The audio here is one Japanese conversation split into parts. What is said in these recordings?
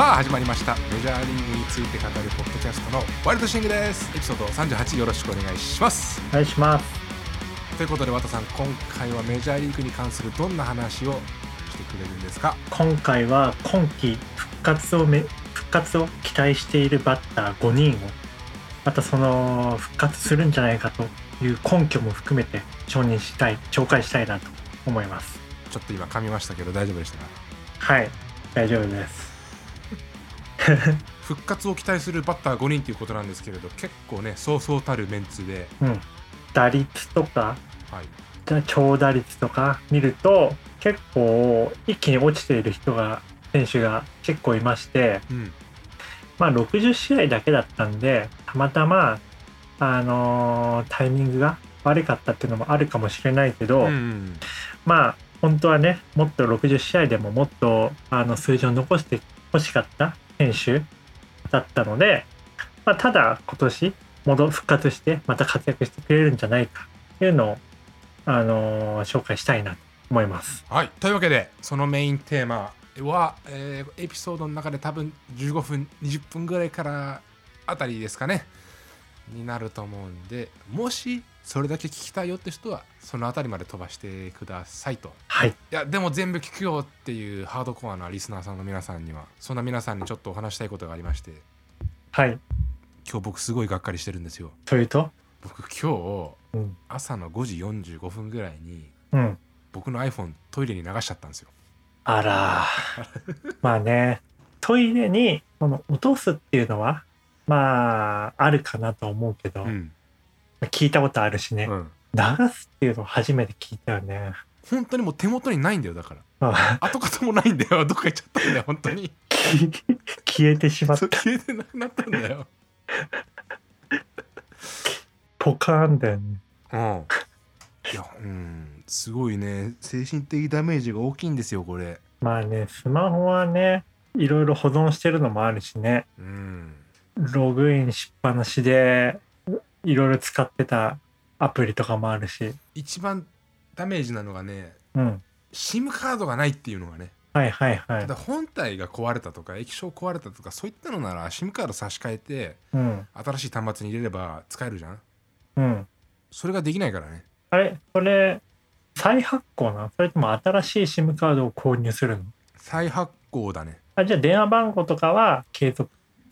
さあ始まりました。メジャーリーグについて語るポッドキャストのワイルドシングです。エピソード38よろしくお願いします。お願いしますということで和田さん今回はメジャーリーグに関するどんな話をしてくれるんですか？今回は今季復活をめ復活を期待しているバッター5人をまたその復活するんじゃないかという根拠も含めて承認したい紹介したいなと思います。ちょっと今噛みましたけど大丈夫でしたか？はい大丈夫です 復活を期待するバッター5人ということなんですけれど結構ねそうそうたるメンツで、うん。打率とかはい、長打率とか見ると結構一気に落ちている人が選手が結構いましてうん。まあ60試合だけだったんでたまたまあのータイミングが悪かったっていうのもあるかもしれないけど、うんまあ本当はねもっと60試合でももっとあの数字を残してほしかった選手だったので、まあ、ただ今年戻復活してまた活躍してくれるんじゃないかっていうのを、あのー紹介したいなと思います。はい、というわけでそのメインテーマは、えーエピソードの中で多分15分20分ぐらいからあたりですかねになると思うんでもしそれだけ聞きたいよって人はそのあたりまで飛ばしてくださいと。はい、いやでも全部聞くよっていうハードコアなリスナーさんの皆さんにはそんな皆さんにちょっとお話したいことがありまして。はい、今日僕すごいがっかりしてるんですよ。というと、僕今日うん、朝の5時45分ぐらいにうん、僕の iPhone トイレに流しちゃったんですよ。あらー。まあね。トイレにこの落とすっていうのはまああるかなと思うけど、うん、聞いたことあるしね、うん、流すっていうのを初めて聞いたよね。本当にもう手元にないんだよだから。まあ。跡形もないんだよ。どっか行っちゃったんだよ本当に。消えてしまった。消えてなくなったんだよ。ポカーンだよね。うん。いやうんすごいね。精神的ダメージが大きいんですよこれ。まあねスマホはねいろいろ保存してるのもあるしね。うん。ログインしっぱなしでいろいろ使ってたアプリとかもあるし。一番ダメージなのがねうん。SIM カードがないっていうのがね。はいはいはい。ただ本体が壊れたとか液晶壊れたとかそういったのなら SIM カード差し替えてうん。新しい端末に入れれば使えるじゃん。うん。それができないからね。あれ？それ再発行なの？それとも新しい SIM カードを購入するの？再発行だね。あじゃあ電話番号とかは継続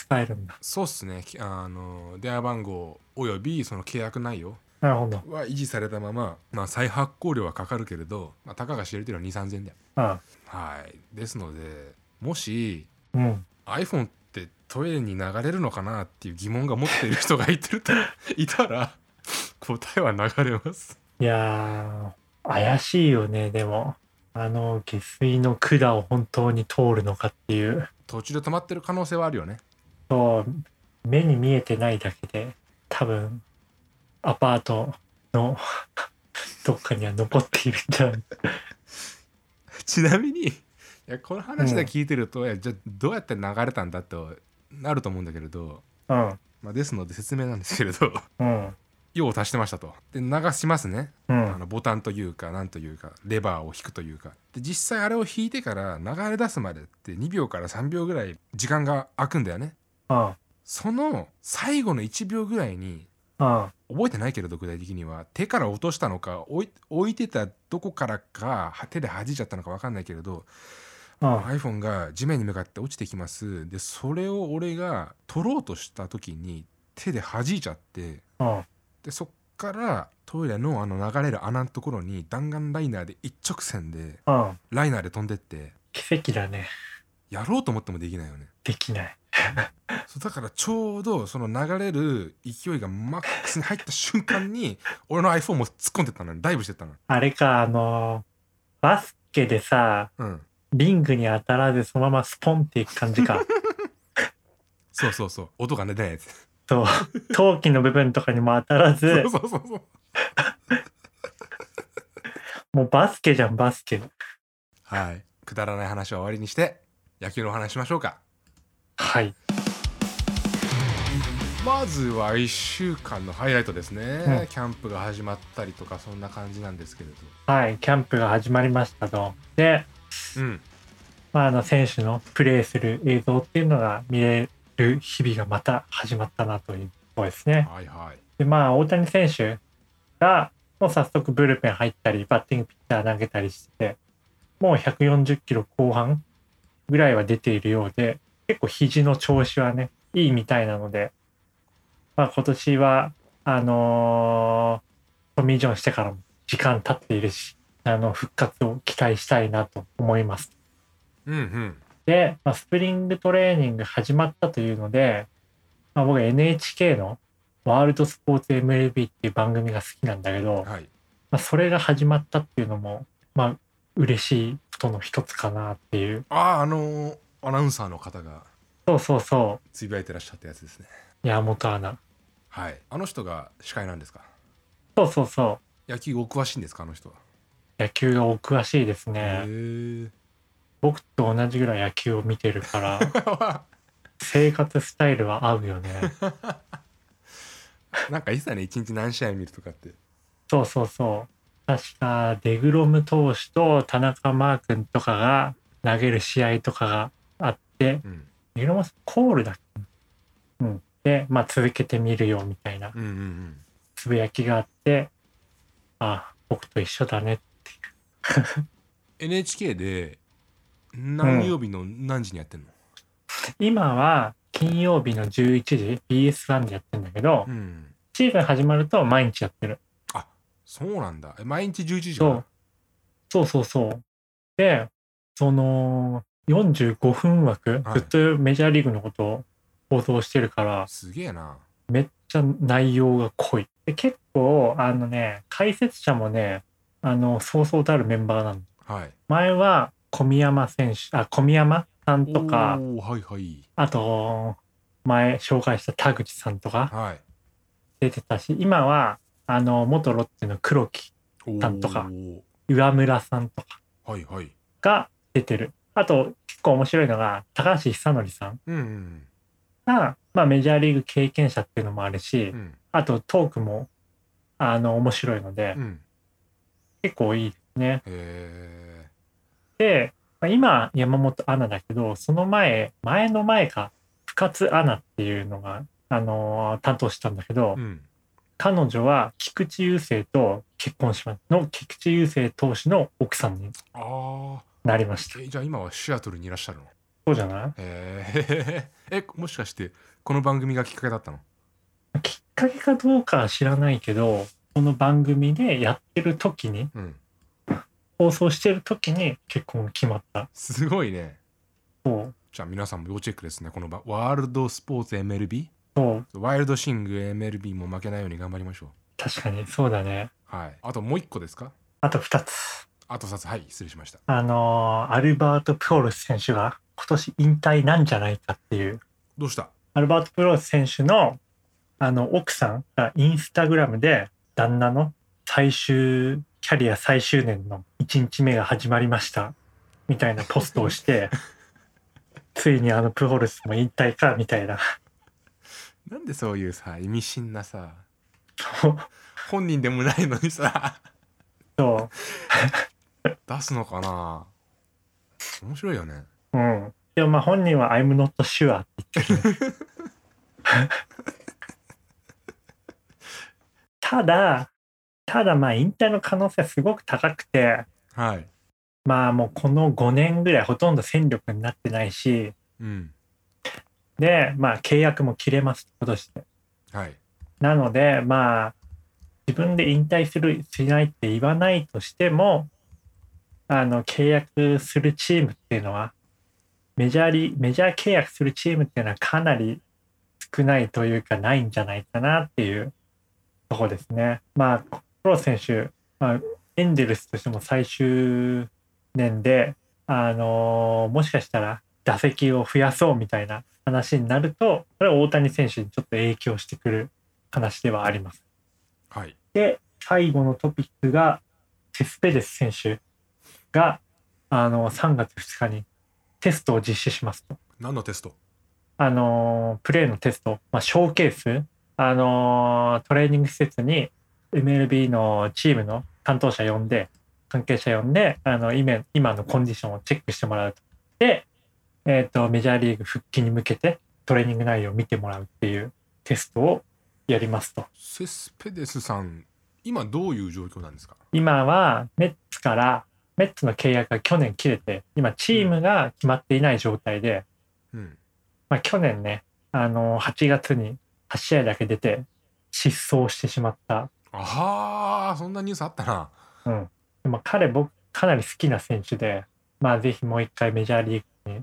使えるんだ。そうっすね。きあの電話番号およびその契約内容なるほど。は維持されたまま、まあ、再発行料はかかるけれど、まあ、たかが知れてるのは2 3 0 0 0円だよ。あ。はい。ですのでもしうん。iPhone ってトイレに流れるのかなっていう疑問が持っている人がいてると いたら答えは流れます。いやー怪しいよねでも。あの下水の管を本当に通るのかっていう。途中で止まってる可能性はあるよねそう目に見えてないだけで多分アパートの どっかには残っているんじゃない ちなみにいやこの話だけ聞いてると、いやじゃあどうやって流れたんだとなると思うんだけれど、うん。まあ、ですので説明なんですけれどうん。用を足してましたと。で流しますね。うん。あのボタンというかなんというかレバーを引くというか。で実際あれを引いてから流れ出すまでって2秒から3秒ぐらい時間が空くんだよねうん。その最後の1秒ぐらいにうん。覚えてないけれど具体的には手から落としたのか置い置いてたどこからかは手で弾いちゃったのか分かんないけれどうん。iPhone が地面に向かって落ちてきます。でそれを俺が取ろうとした時に手で弾いちゃってうん。でそっからトイレのあの流れる穴のところに弾丸ライナーで一直線でうん。ライナーで飛んでって奇跡だね。やろうと思ってもできないよね。できない そうだからちょうどその流れる勢いがマックスに入った瞬間に 俺の iPhone も突っ込んでったのにダイブしてったのあれかあのバスケでさうん。リングに当たらずそのままスポンっていく感じか。そうそうそう。音がね出ないやつ。そう。陶器の部分とかにも当たらず。そうそうそうそう。もうバスケじゃんバスケ。はい。くだらない話は終わりにして野球のお話しましょうかはい。まずは1週間のハイライトですね、うん。キャンプが始まったりとかそんな感じなんですけれはいキャンプが始まりましたと。でどうん。ままあ、あの選手のプレーする映像っていうのが見れる日々がまた始まったなというところですね。はいはい。でまあ大谷選手がもう早速ブルペン入ったりバッティングピッチャー投げたりしててもう140キロ後半ぐらいは出ているようで結構肘の調子はねいいみたいなので、まあ、今年はあのートミー・ジョンしてからも時間経っているしあの復活を期待したいなと思います。うんうんで、まあ、スプリングトレーニング始まったというので、まあ、僕 NHK のワールドスポーツ MLB っていう番組が好きなんだけど、はいまあ、それが始まったっていうのも、まあ、嬉しいことの一つかなっていう。あああのーアナウンサーの方がそうそうそつぶやいてらっしゃったやつですねう。山本アナ。はいあの人が司会なんですか？そうそうそ野球お詳しいんですかあの人は？う。野球がお詳しいですへね。え僕と同じぐらい野球を見てるから、生活スタイルは合うよね。なんかいつだね一日何試合見るとかってそうそうそう。確か、デグロム投手と田中マー君とかが投げる試合とかがあって、うんデグロムコールだっけうん。で、まあ続けてみるよみたいなうんうんうんつぶやきがあって、あ、僕と一緒だね。NHK で何曜日の何時にやってんの？今は金曜日の11時 BS1 でやってんだけど、うんシーズン始まると毎日やってる。そうなんだえ毎日11時かそう。そうそうそう。で、その45分枠、はい。ずっとメジャーリーグのことを放送してるから、すげえな。めっちゃ内容が濃い。で結構、あのね、解説者もね、あの、そうそうたるメンバーなの。はい。前は小宮山選手、あ、小宮山さんとか、おーはいはい。あと、前紹介した田口さんとかはい。出てたし、今は、あの、元ロッテの黒木、おーなんとか岩村さんとかはいはい。が出てる。あと、結構面白いのが、高橋久典さん。うんうん。が、まあ、メジャーリーグ経験者っていうのもあるしう、ん。あとトークも、あの、面白いのでう、ん。結構いいですね。へで、まあ今、山本アナだけど、その前、前の前か、深津アナっていうのが、あのー担当したんだけど、彼女は菊池雄星と結婚しまの菊池雄星投手の奥さんに。ああなりました。えじゃあ今はシアトルにいらっしゃるの？そうじゃない？へ ええもしかしてこの番組がきっかけだったの？きっかけかどうかは知らないけど、この番組でやってる時に、うん放送してる時に結婚が決まった。すごいねそう。じゃあ皆さんも要チェックですねこのばワールドスポーツ MLB そう。ワイルドシング MLB も負けないように頑張りましょ確かにそうだね。うはいあともう一個ですか？あと2つ。あと2つはい失礼しましたあのーアルバート・プロルス選手が今年引退なんじゃないかっていう。どうした？アルバート・プロルス選手のあの奥さんがインスタグラムで旦那の最終、キャリア最終年の1日目が始まりました。みたいなポストをして、ついにあのプロルスも引退かみたいな。なんでそういうさ意味深なさ本人でもないのにさそう。出すのかな？面白いよねうん。でもまあ本人は I'm not sure って言ってる。ただ、ただまあ引退の可能性はすごく高くて、はいまあもうこの5年ぐらいほとんど戦力になってないし、うんで、まあ契約も切れます、今年で。はいなので、まあ、自分で引退する、しないって言わないとしても、あの、契約するチームっていうのは、メジャーリメジャー契約するチームっていうのはかなり少ないというか、ないんじゃないかなっていうとこですね。まあ、プロ選手、まあ、エンゼルスとしても最終年で、あのもしかしたら打席を増やそうみたいな話になると、これは大谷選手にちょっと影響してくる話ではあります。はいで、最後のトピックが、セスペデス選手が、あの、3月2日にテストを実施しますと。何のテスト？あの、プレーのテスト、まあ、ショーケース、あの、トレーニング施設に MLB のチームの担当者呼んで、関係者呼んで、あの、今今のコンディションをチェックしてもらうと。で、えっ、と、メジャーリーグ復帰に向けてトレーニング内容を見てもらうっていうテストをやりますと。セスペデスさん今どういう状況なんですか？今はメッツから、メッツの契約が去年切れて、今チームが決まっていない状態で、うんまあ去年ね、あの、8月に8試合だけ出て失踪してしまった。あはーそんなニュースあったなうん。でも彼僕かなり好きな選手で、まあぜひもう一回メジャーリーグに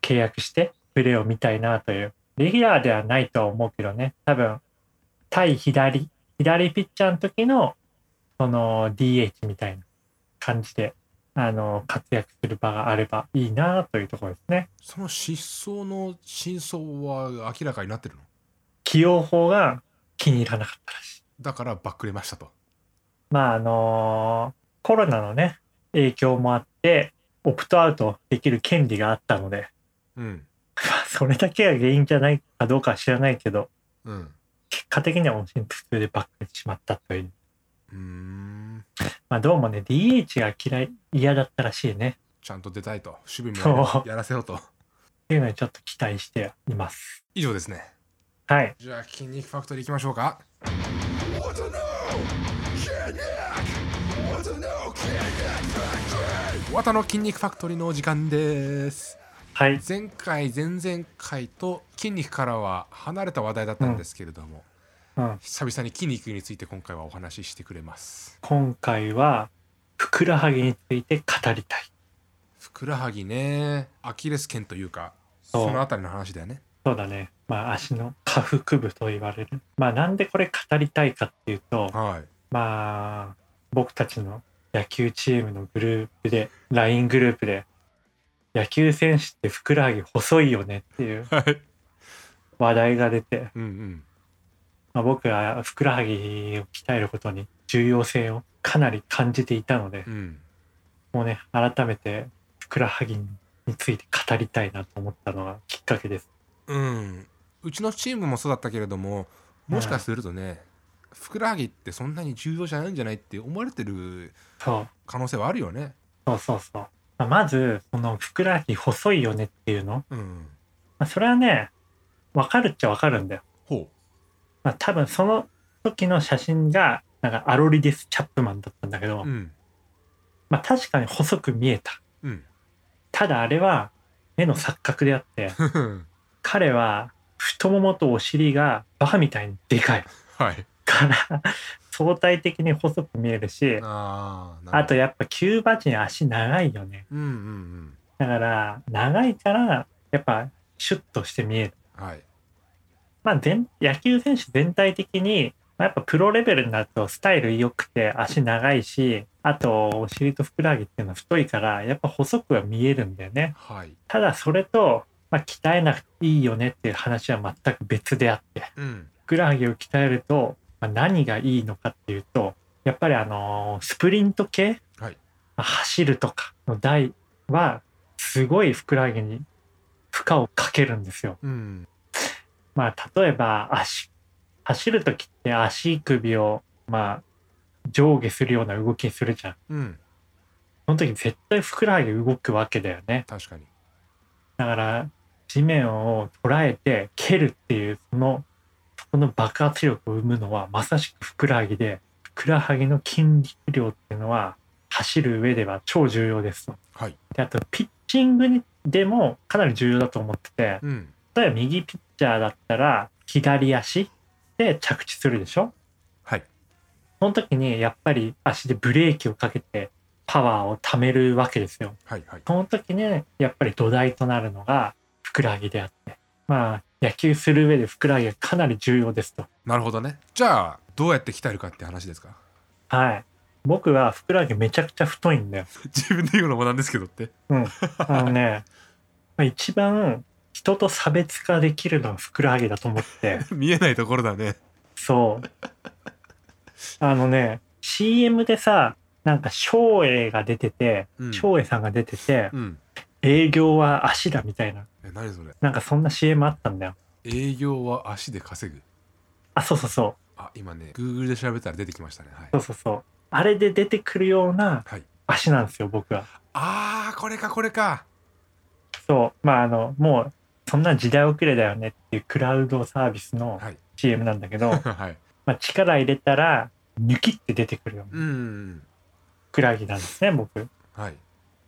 契約してプレーを見たいなという。レギュラーではないとは思うけどね、多分、対左、左ピッチャーの時の、その DH みたいな感じで、あの、活躍する場があればいいなというところですね。その失踪の真相は明らかになってるの？起用法が気に入らなかったらしい。だからバックれましたとまああのコロナのね、影響もあって、オプトアウトできる権利があったので、うんまあ それだけが原因じゃないかどうかは知らないけど、うん結果的には音信不通でバックれてしまったという。うーんまあどうもね、DH が嫌い、嫌だったらしいね。ちゃんと出たいと守備もやらせようとっていうのにちょっと期待しています。以上ですねはい。じゃあ筋肉ファクトリーいきましょうか綿の筋肉ファクトリーのお時間ですはい。前回前々回と筋肉からは離れた話題だったんですけれども、うん。久々に筋肉について今回はお話ししてくれます今回は、ふくらはぎについて語りたい。ふくらはぎねアキレス腱というかそうそのあたりの話だよねそうだね。まあ足の下腹部と言われる。まあなんでこれ語りたいかっていうと、はいまあ僕たちの野球チームのグループで LINE グループで野球選手ってふくらはぎ細いよねっていうはい話題が出て、うんうんまあ、僕はふくらはぎを鍛えることに重要性をかなり感じていたので、うんもうね改めてふくらはぎについて語りたいなと思ったのがきっかけです。うんうちのチームもそうだったけれどももしかするとね、ふくらはぎってそんなに重要じゃないんじゃないって思われてる可能性はあるよねそうそうそう。まあまずそのふくらはぎ細いよねっていうの、うんまあ、それはねわかるっちゃわかるんだよ。ほまあ、多分その時の写真がなんかアロリデス・チャップマンだったんだけど、ううん。まあ確かに細く見えた。うん。ただあれは目の錯覚であって、彼は太ももとお尻がバカみたいにでかい。はい。から相対的に細く見えるし、あとやっぱキューバ人足長いよね。うんうんうん。だから長いからやっぱシュッとして見える。はいまあ全野球選手全体的に、まあ、やっぱプロレベルになるとスタイル良くて足長いし、あとお尻とふくらはぎっていうのは太いから、やっぱ細くは見えるんだよね。はいただそれと、まあ、鍛えなくていいよねっていう話は全く別であって、うんふくらはぎを鍛えると、まあ、何がいいのかっていうと、やっぱりあのースプリント系、はいまあ走るとかの台は、すごいふくらはぎに負荷をかけるんですよ。うんまあ、例えば足、走るときって足首を、まあ、上下するような動きするじゃん。うんその時絶対ふくらはぎ動くわけだよね。確かにだから、地面を捉えて蹴るっていう、その、そこの爆発力を生むのは、まさしくふくらはぎで、ふくらはぎの筋肉量っていうのは、走る上では超重要ですと。はいで、あと、ピッチングにでもかなり重要だと思ってて、うん例えば右ピッチャーだったら左足で着地するでしょ？はいその時にやっぱり足でブレーキをかけてパワーを貯めるわけですよ。はいはいその時にやっぱり土台となるのがふくらはぎであって。まあ野球する上でふくらはぎがかなり重要ですと。なるほどねじゃあどうやって鍛えるかって話ですか？はい。僕はふくらはぎめちゃくちゃ太いんだよ。自分で言うのもなんですけどってうん。あのね、まあ一番人と差別化できるのはふくらはぎだと思って。見えないところだねそう。あのね、CM でさ、なんか照英が出てて、うん照英さんが出てて、うん営業は足だみたいな、え何それ？なんかそんな CM あったんだよ。営業は足で稼ぐ？あ、そうそうそう。あ今ね Google で調べたら出てきましたねはいそうそうそう。あれで出てくるようなはい足なんですよ、僕は。あーこれかこれかそうまああのもうそんな時代遅れだよねっていうクラウドサービスのはい。CM なんだけど、はい。まあ力入れたらニュキって出てくるようなうんふくらはぎなんですね僕。はい。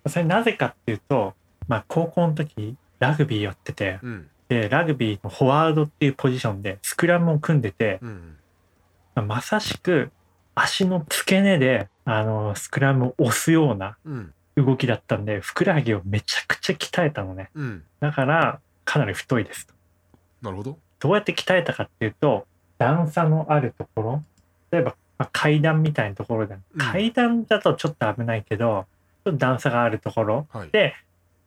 それなぜかっていうと、まあ、高校の時ラグビーやっててうん。でラグビーのフォワードっていうポジションでスクラムを組んでて、うん。まあまさしく足の付け根であのスクラムを押すようなうん。動きだったんでふくらはぎをめちゃくちゃ鍛えたのね。うん。だからかなり太いです。なるほど。どうやって鍛えたかっていうと段差のあるところ例えば、まあ階段みたいなところで、うん。階段だとちょっと危ないけどちょっと段差があるところはい。で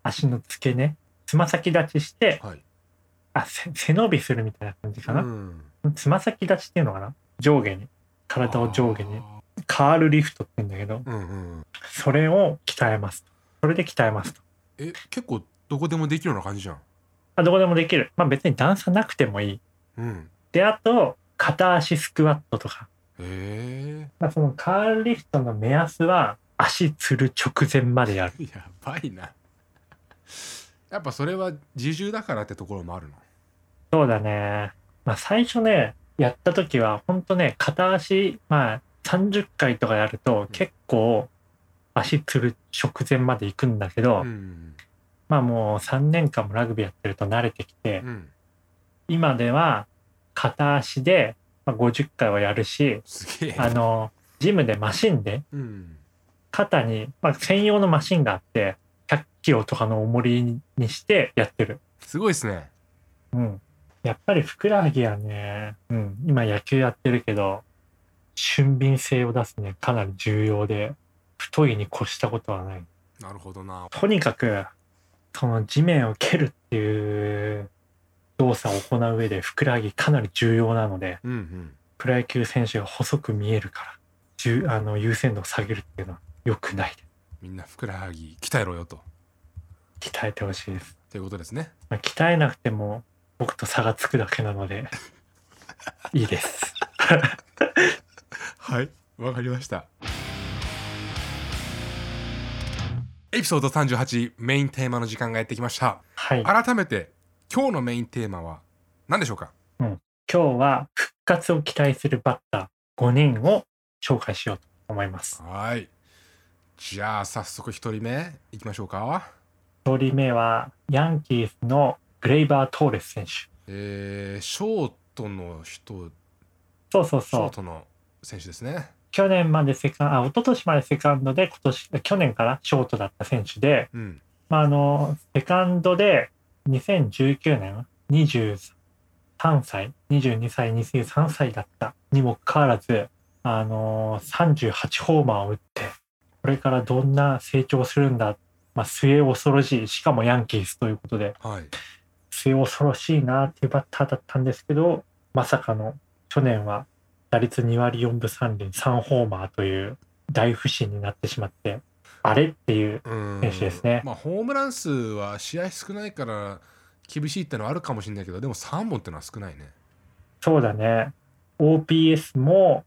足の付け根つま先立ちしてはい。あせ背伸びするみたいな感じかな、うん。つま先立ちっていうのかな？上下に。体を上下に。あカールリフトって言うんだけどーうんうん。それを鍛えますと。それで鍛えますと。え結構どこでもできるような感じじゃんあどこでもできる。まあ別に段差なくてもいい。うん。であと片足スクワットとか。へまあ、そのカールリフトの目安は足つる直前までやる。え やばいな。やっぱそれは自重だからってところもあるの？そうだね。まあ最初ねやった時はほんとね片足まあ30回とかやると結構足つる直前まで行くんだけど、うんまあもう3年間もラグビーやってると慣れてきて、うん。今では片足でまあ50回はやるしあのジムでマシンでうん。肩に、まあ、専用のマシンがあって100キロとかの重りにしてやってる。すごいですね。うん。やっぱりふくらはぎはね、うん、今野球やってるけど、俊敏性を出すね、かなり重要で、太いに越したことはない。なるほどな。とにかく、その地面を蹴るっていう動作を行う上で、ふくらはぎかなり重要なので、うんうんプロ野球選手が細く見えるから、重あの優先度を下げるっていうのは良くない。みんなふくらはぎ鍛えろよと鍛えてほしいです。ということですねまあ、鍛えなくても僕と差がつくだけなので いいです。はいわかりましたエピソード38メインテーマの時間がやってきましたはい。今改めて今日のメインテーマは何でしょうか？日は復活を期待するバッター5人を紹介しようと思います。はいじゃあ早速一人目いきましょうか1人目はヤンキースのグレイバー・トーレス選手。えー、ショートの人そうそうシそう。ョートの選手ですね去年までセカンあ、一昨年までセカンドで、今年、去年からショートだった選手で、うん。まあ、あの、セカンドで2019年、23歳、22歳、23歳だったにもかかわらず、あの、38ホーマーを打って、これからどんな成長するんだ、まあ、末恐ろしい、しかもヤンキースということで、はい。末恐ろしいなっていうバッターだったんですけど、まさかの去年は打率2割4分3厘3ホーマーという大不振になってしまって、あれっていううん選手ですねまあホームラン数は試合少ないから厳しいってのはあるかもしれないけどでも3本ってのは少ないねそうだね。OPS も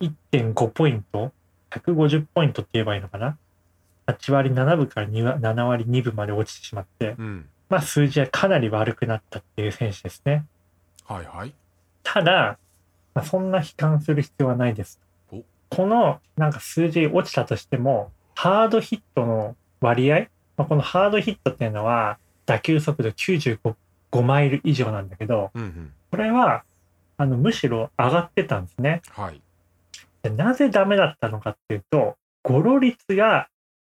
1.5ポイント、150ポイントって言えばいいのかな。8割7分から2割7割2分まで落ちてしまって、うんまあ数字はかなり悪くなったっていう選手ですね。はいはいただ、まあ、そんな悲観する必要はないですお。このなんか数字落ちたとしても、ハードヒットの割合、まあ、このハードヒットっていうのは打球速度95 5マイル以上なんだけど、うんうんこれはあのむしろ上がってたんですね。はいでなぜダメだったのかっていうと、ゴロ率が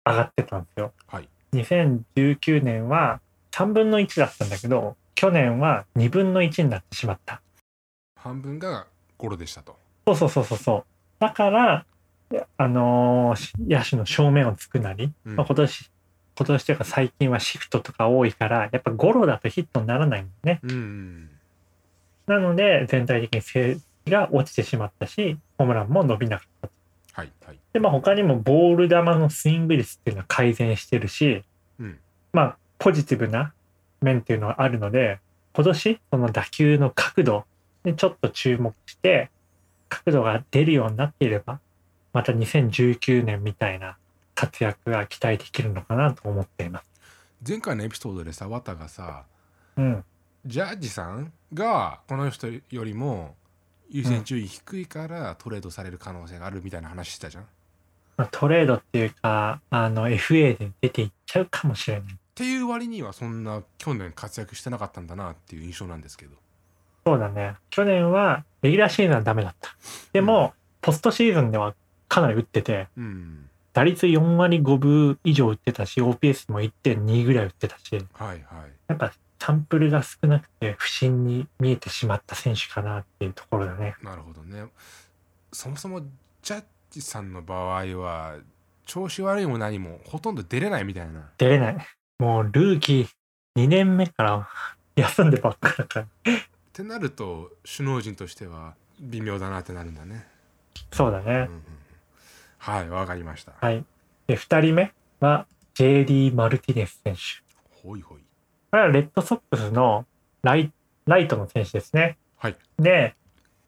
上がってたんですよ。はい2019年は3分の1だったんだけど、去年は2分の1になってしまった。半分がゴロでしたとそうそうそうそうそう。だから、あのー野手の正面をつくなり、うんまあ、今年、今年というか最近はシフトとか多いから、やっぱゴロだとヒットにならないんだね。うんうんなので、全体的に成績が落ちてしまったし、ホームランも伸びなかった。はいはいで、まあ他にもボール球のスイング率っていうのは改善してるし、うんまあポジティブな面っていうのはあるので、今年その打球の角度にちょっと注目して、角度が出るようになっていれば、また2019年みたいな活躍が期待できるのかなと思っています。前回のエピソードでさ綿がさうん。ジャッジさんがこの人よりも優先順位低いからトレードされる可能性があるみたいな話してたじゃん。っまあ、トレードっていうか、あの、FA で出ていっちゃうかもしれない。ていう割にはそんな去年活躍してなかったんだなっていう印象なんですけど。そうだね。去年は、レギュラーシーズンはダメだった。でも、ポストシーズンではかなり打ってて、うん。打率4割5分以上打ってたし、OPS も1.2ぐらい打ってたし、はいはい。やっぱサンプルが少なくて不審に見えてしまった選手かなっていうところだね。なるほどね。そもそもジャッジさんの場合は調子悪いも何もほとんど出れないみたいな。出れない。もうルーキー2年目から休んでばっかだから。ってなると首脳陣としては微妙だなってなるんだね。うんうそうだね。ん、はいわかりました。はい。で、2人目は JD・ マルティネス選手。ほいほい。これはレッドソックスのライライトの選手ですね。はい。で、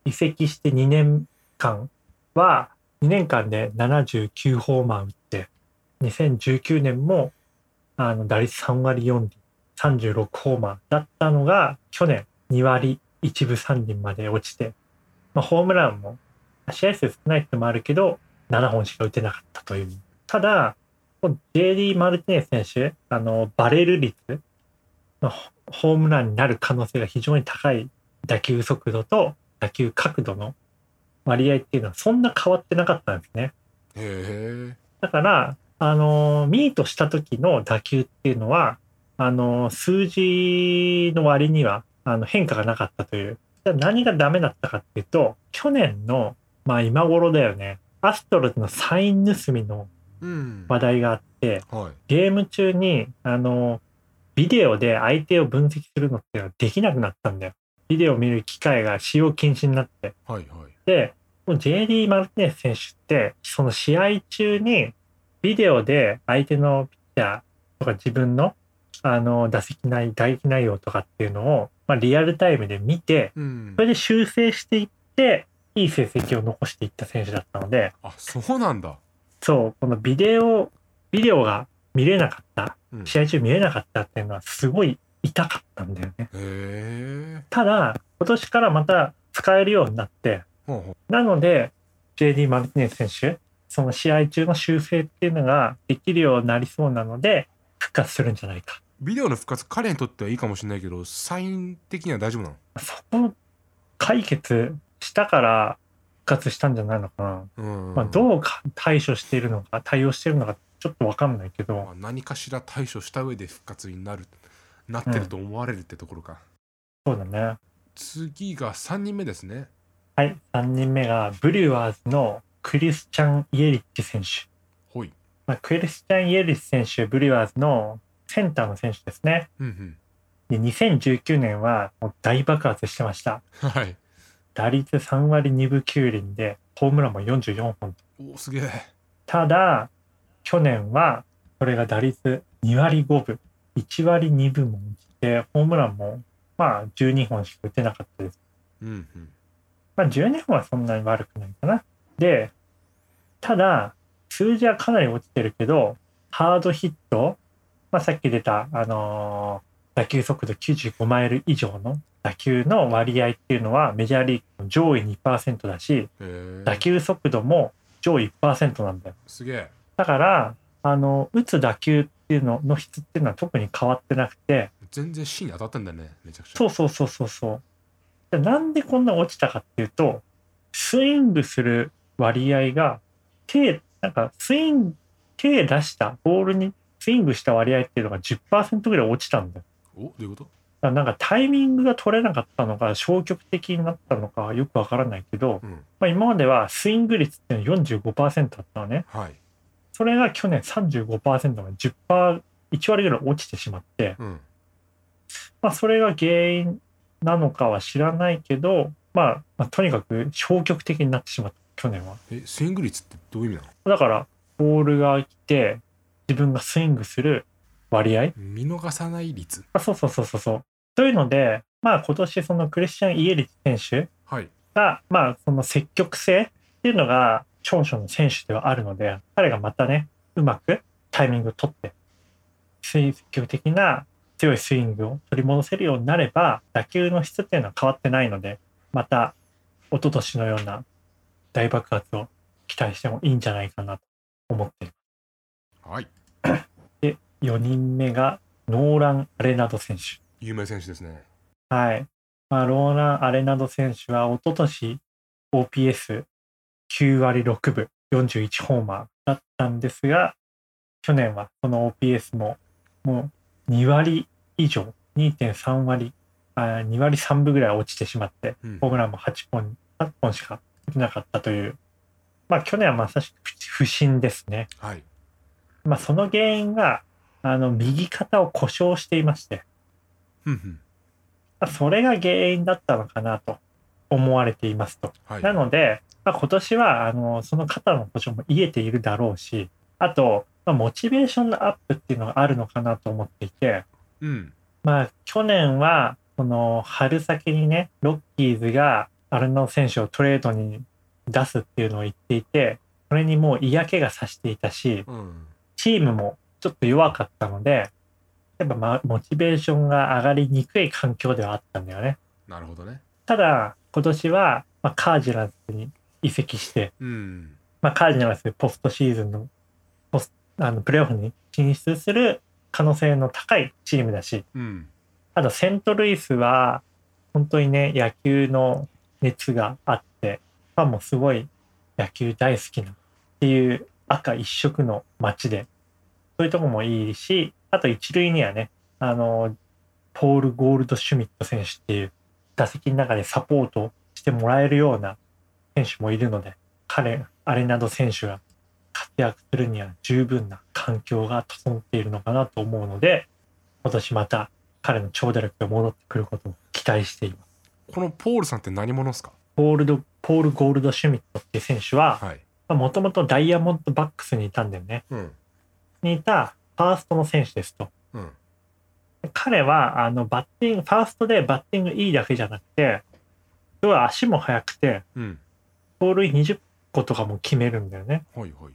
移籍して2年間は、2年間で79ホーマー打って、2019年もあの打率3割4厘、36ホーマーだったのが、去年2割1分3厘まで落ちて、まあ、ホームランも試合数少ないってのもあるけど、7本しか打てなかったという。ただ、JD・ マルティネス選手、あの、バレル率、まあホホームランになる可能性が非常に高い打球速度と打球角度の割合っていうのはそんな変わってなかったんですね。へえ。だから、あの、ミートした時の打球っていうのは、あの、数字の割にはあの変化がなかったという。じゃあ何がダメだったかっていうと、去年の、まあ今頃だよね、アストロズのサイン盗みのうん。話題があって、はい。ゲーム中に、あの、ビデオで相手を分析するのってのはできなくなったんだよ。ビデオを見る機会が使用禁止になって。はいはい。で、JD・ マルティネス選手って、その試合中にビデオで相手のピッチャーとか自分のあの打席内、打撃内容とかっていうのを、まあ、リアルタイムで見て、うんそ。れで修正していって、いい成績を残していった選手だったので、あそうなんだ。そう、このビデオ、ビデオが見れなかった、うん、試合中見れなかったっていうのはすごい痛かったんだよね。ただ、今年からまた使えるようになって、なので、JD・ マルティネス選手、その試合中の修正っていうのができるようになりそうなので、復活するんじゃないか。うビデオの復活彼にとってはいいかもしれないけどサイン的には大丈夫なの？そこを解決したから復活したんじゃないのかな。うん。まあ、どうか対処しているのか、対応しているのか、ちょっとわかんないけどま、あ何かしら対処した上で復活になるなってると思われるってところか、そうだね。次が3人目ですねはい、3人目がブリュワーズのクリスチャン・イエリッチ選手。ほいまあ、クリスチャン・イエリッチ選手、ブリュワーズのセンターの選手ですね。うんで2019年はもう大爆発してました。うんはい打率3割2分9厘で、ホームランも44本。おすげえただ、去年はそれが打率2割5分、1割2分も落ちて、ホームランもまあ12本しか打てなかったです。うんうんまあ12本はそんなに悪くないかな。で、ただ、数字はかなり落ちてるけど、ハードヒット、まあ、さっき出た、あのー打球速度95マイル以上の打球の割合っていうのはメジャーリーグの上位2%だし、打球速度も上位1%なんだよ。すげえだから、あの、打つ打球っていうのの質っていうのは特に変わってなくて、全然芯に当たってんだねめちゃくちゃそうそうそうそうそう。でなんでこんな落ちたかっていうと、スイングする割合が、手、なんかスイング、手出した、ボールにスイングした割合っていうのが10%ぐらい落ちたんだよ。おどういうこと？なんかタイミングが取れなかったのか、消極的になったのかよくわからないけど、うんまあ、今まではスイング率っていうのは45%だったのね。はいそれが去年35%が10%、1割ぐらい落ちてしまって、うんまあ、それが原因なのかは知らないけど、まあ、まあ、とにかく消極的になってしまった、去年は。えスイング率ってどういう意味なの？だから、ボールが来て、自分がスイングする割合、見逃さない率。あそうそうそうそうそう。というので、まあ今年そのクリスチャン・イエリ選手はい。が、まあその積極性っていうのが長所の選手ではあるので、彼がまたね、うまくタイミングを取って、積極的な強いスイングを取り戻せるようになれば打球の質っていうのは変わってないのでまた一昨年のような大爆発を期待してもいいんじゃないかなと思っていまはいす。で4人目がノーラン・アレナド選手。有名選手ですねはい。まあ、ローラン・アレナド選手は一昨年 OPS9 割6分41ホーマーだったんですが、去年はその OPS ももう2割以上、2.3割、あ2割3分ぐらい落ちてしまって、うんホームランも8本 ,8 本しか打てなかったという、まあ去年はまさしく不振ですね。はいまあその原因が、あの右肩を故障していまして、まあそれが原因だったのかなと思われていますと。はい。なので、まあ、今年はあのその肩の故障も癒えているだろうし、あと、まあ、モチベーションのアップっていうのがあるのかなと思っていて、うん。まあ、去年はこの春先にね、ロッキーズがアルナド選手をトレードに出すっていうのを言っていて、それにもう嫌気がさしていたし、うんチームもちょっと弱かったので、やっぱまあモチベーションが上がりにくい環境ではあったんだよね。なるほどね。ただ、今年は、まあ、カージナルスに移籍して、うん。まあ、カージナルスポストシーズンのポスあのプレーオフに進出する可能性の高いチームだし、うん。あとセントルイスは本当にね、野球の熱があって、ファンもすごい野球大好きなっていう赤一色の街で、そういうとこもいいし、あと一塁にはね、あの、ポール・ゴールド・シュミット選手っていう打席の中でサポートしてもらえるような選手もいるので、彼、アレナド選手が活躍するには十分な環境が整っているのかなと思うので、今年また彼の長打力が戻ってくることを期待しています。このポールさんって何者ですか？ポールド、ポール・ゴールド・シュミットっていう選手は、はいもともとダイヤモンドバックスにいたんだよね。うんにいたファーストの選手ですと。うん彼は、あの、バッティング、ファーストでバッティングいいだけじゃなくて、すごい足も速くて、うん盗塁20個とかも決めるんだよね。はいはい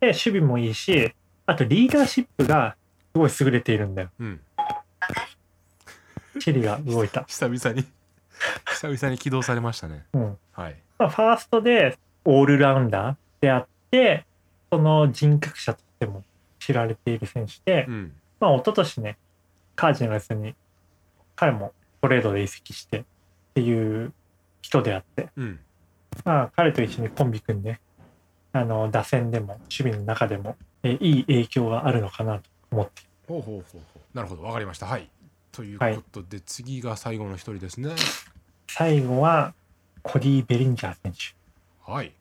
で、守備もいいし、あとリーダーシップがすごい優れているんだよ。うんチリが動いた。久々に久々に起動されましたねうん。はいまあ、ファーストでオールラウンダーであって、その人格者としても知られている選手で、うん。まあ、一昨年ね、カージナルスに彼もトレードで移籍してっていう人であって、うん。まあ、彼と一緒にコンビ組んで、あの、打線でも守備の中でも、えいい影響があるのかなと思って。ほうほうほうほう。なるほど。わかりました。はい。ということで、次が最後の一人ですね。最後は、コディ・ベリンジャー選手。はい。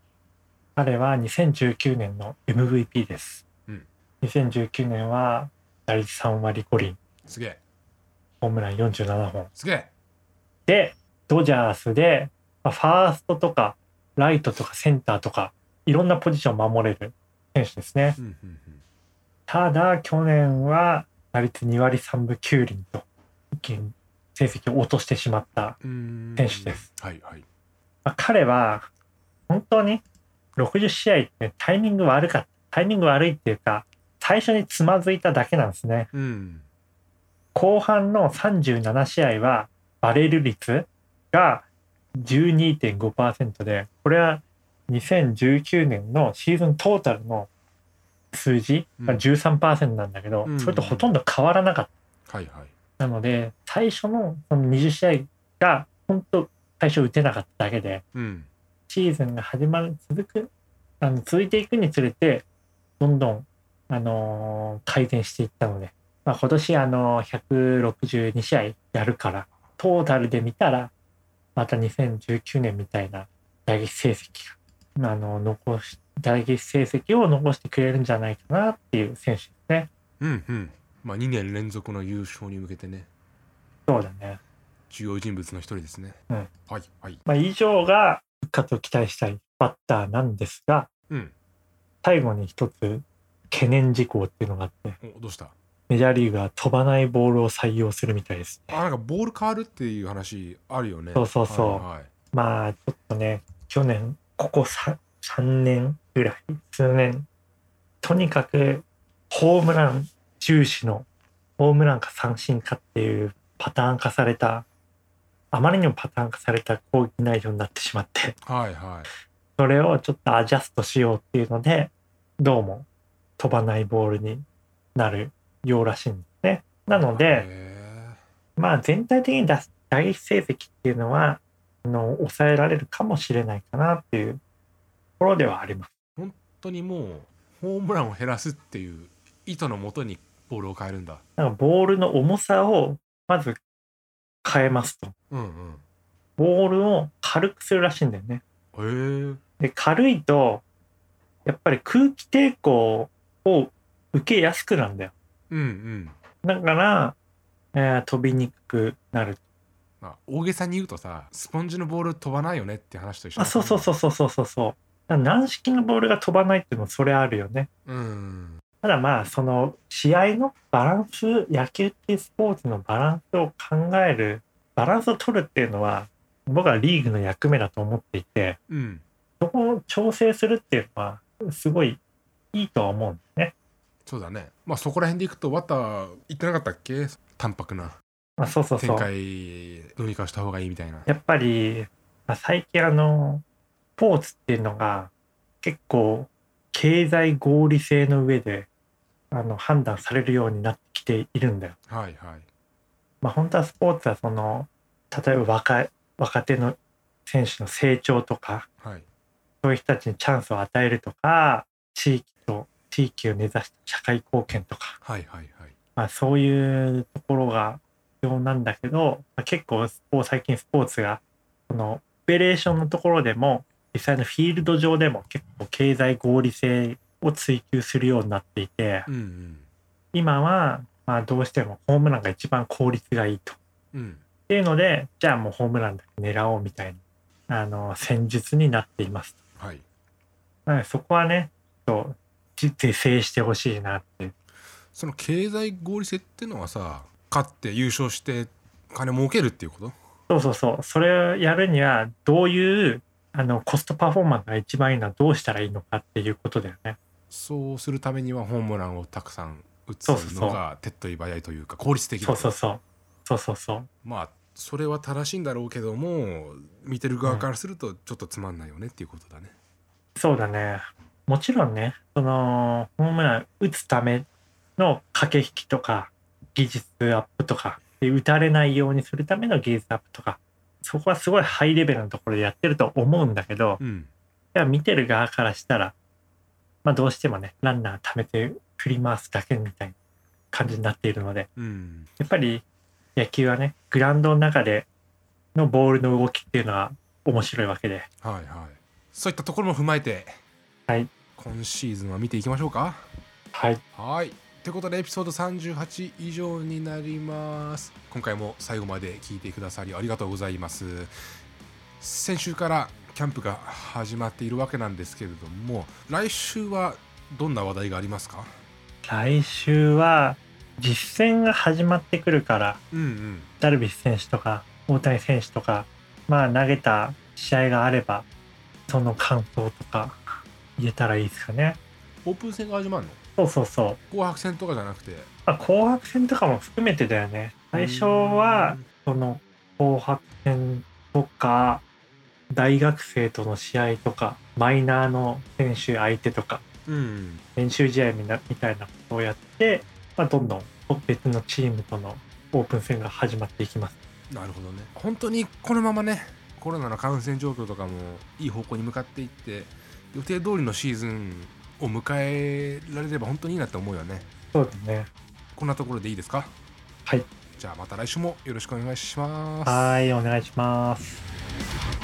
彼は2019年の MVP です。うん2019年は打率3割5厘、すげえホームラン47本。すげえで、ドジャースで、まあ、ファーストとか、ライトとかセンターとか、いろんなポジションを守れる選手ですね。うんうんうんただ、去年は打率2割3分9厘と、一気に成績を落としてしまった。選手ですはいはいまあ、彼は、本当に60試合ってタイミング悪かった。タイミング悪いっていうか、最初につまずいただけなんですね。うん。後半の37試合はバレル率が12.5%で、これは2019年のシーズントータルの数字が13%なんだけど、うん。それとほとんど変わらなかった。はいはい。なので、最初のその20試合が本当最初打てなかっただけで、うん。シーズンが始まる、続く、あの続いていくにつれて、どんどん、あのー改善していったので、まあ、今年、あのー162試合やるから、トータルで見たら、また2019年みたいな打撃成績が、あの残し、打撃成績を残してくれるんじゃないかなっていう選手ですね。うんうん。まあ2年連続の優勝に向けてね。そうだね。重要人物の一人ですね、うん。はいはい。まあ、以上が復活を期待したいバッターなんですが、うん。最後に一つ懸念事項っていうのがあって、おどうした？メジャーリーグは飛ばないボールを採用するみたいですね。あなんかボール変わるっていう話あるよね。そうそうそう。はいはいまあちょっとね、去年、ここ 3, 3年ぐらい、数年、とにかくホームラン重視のホームランか三振かっていうパターン化されたあまりにもパターン化された攻撃内容になってしまってはいはい。それをちょっとアジャストしようっていうのでどうも飛ばないボールになるようらしいんですね。なのでへまあ全体的に出す打撃成績っていうのはあの抑えられるかもしれないかなっていうところではあります。ー本当にもうホームランを減らすっていう意図のもとにボールを変えるんだなんかボールの重さをまず変えますと。うんうんボールを軽くするらしいんだよね。へえで軽いとやっぱり空気抵抗を受けやすくなるんだよ。うんうんだから、えー飛びにくくなる。まあ大げさに言うとさスポンジのボール飛ばないよねって話と一緒あそうそうそうそうそうそうそう。軟式のボールが飛ばないっていうのもそれあるよね。ううんただまあその試合のバランス野球っていうスポーツのバランスを考えるバランスを取るっていうのは僕はリーグの役目だと思っていてうんそこを調整するっていうのはすごいいいとは思うんですね。そうだねまあそこら辺でいくとバッター言ってなかったっけ？淡白なまあ、そうそうそ展う。開どうにかした方がいいみたいなやっぱり、まあ、最近あのスポーツっていうのが結構経済合理性の上であの判断されるようになってきているんだよ。はいはいまあ、本当はスポーツはその例えば若い若手の選手の成長とかはいそういう人たちにチャンスを与えるとか地域と地域を目指した社会貢献とか、はいはいはいまあ、そういうところが必要なんだけど、まあ、結構スポー最近スポーツがそのオペレーションのところでも実際のフィールド上でも結構経済合理性を追求するようになっていてうんうん今はまあどうしてもホームランが一番効率がいいと。うんっていうのでじゃあもうホームランだけ狙おうみたいなあの戦術になっています。はいなのでそこはねとじ是正してほしいなって。その経済合理性っていうのはさ勝って優勝して金儲けるっていうこと？そうそうそう。それをやるにはどういうあのコストパフォーマンスが一番いいのはどうしたらいいのかっていうことだよね。そうするためにはホームランをたくさん打つのが手っ取り早いというか効率的だそうそうそう。そうそうそう。まあそれは正しいんだろうけども見てる側からするとちょっとつまんないよねっていうことだね。そうだねもちろんねそのホームラン打つための駆け引きとか技術アップとかで打たれないようにするための技術アップとかそこはすごいハイレベルなところでやってると思うんだけどうん。いや見てる側からしたらまあどうしてもねランナー貯めて振り回すだけみたいな感じになっているのでうん。やっぱり野球はねグラウンドの中でのボールの動きっていうのは面白いわけで。はいはい。そういったところも踏まえてはい。今シーズンは見ていきましょうか。はい。はい。ということでエピソード38以上になります。今回も最後まで聞いてくださりありがとうございます。先週からキャンプが始まっているわけなんですけれども来週はどんな話題がありますか？来週は実戦が始まってくるからうんうん。ダルビッシュ選手とか大谷選手とかまあ投げた試合があればその感想とか言えたらいいですかね。オープン戦が始まるの？そうそうそう、紅白戦とかじゃなくて？まあ、紅白戦とかも含めてだよね。最初はその紅白戦とか大学生との試合とかマイナーの選手相手とかうん。練習試合みたいなことをやって、まあ、どんどん別のチームとのオープン戦が始まっていきます。なるほどね。本当にこのままねコロナの感染状況とかもいい方向に向かっていって予定通りのシーズンを迎えられれば本当にいいなって思うよね。そうだね。こんなところでいいですか？はい。じゃあまた来週もよろしくお願いします。はいお願いします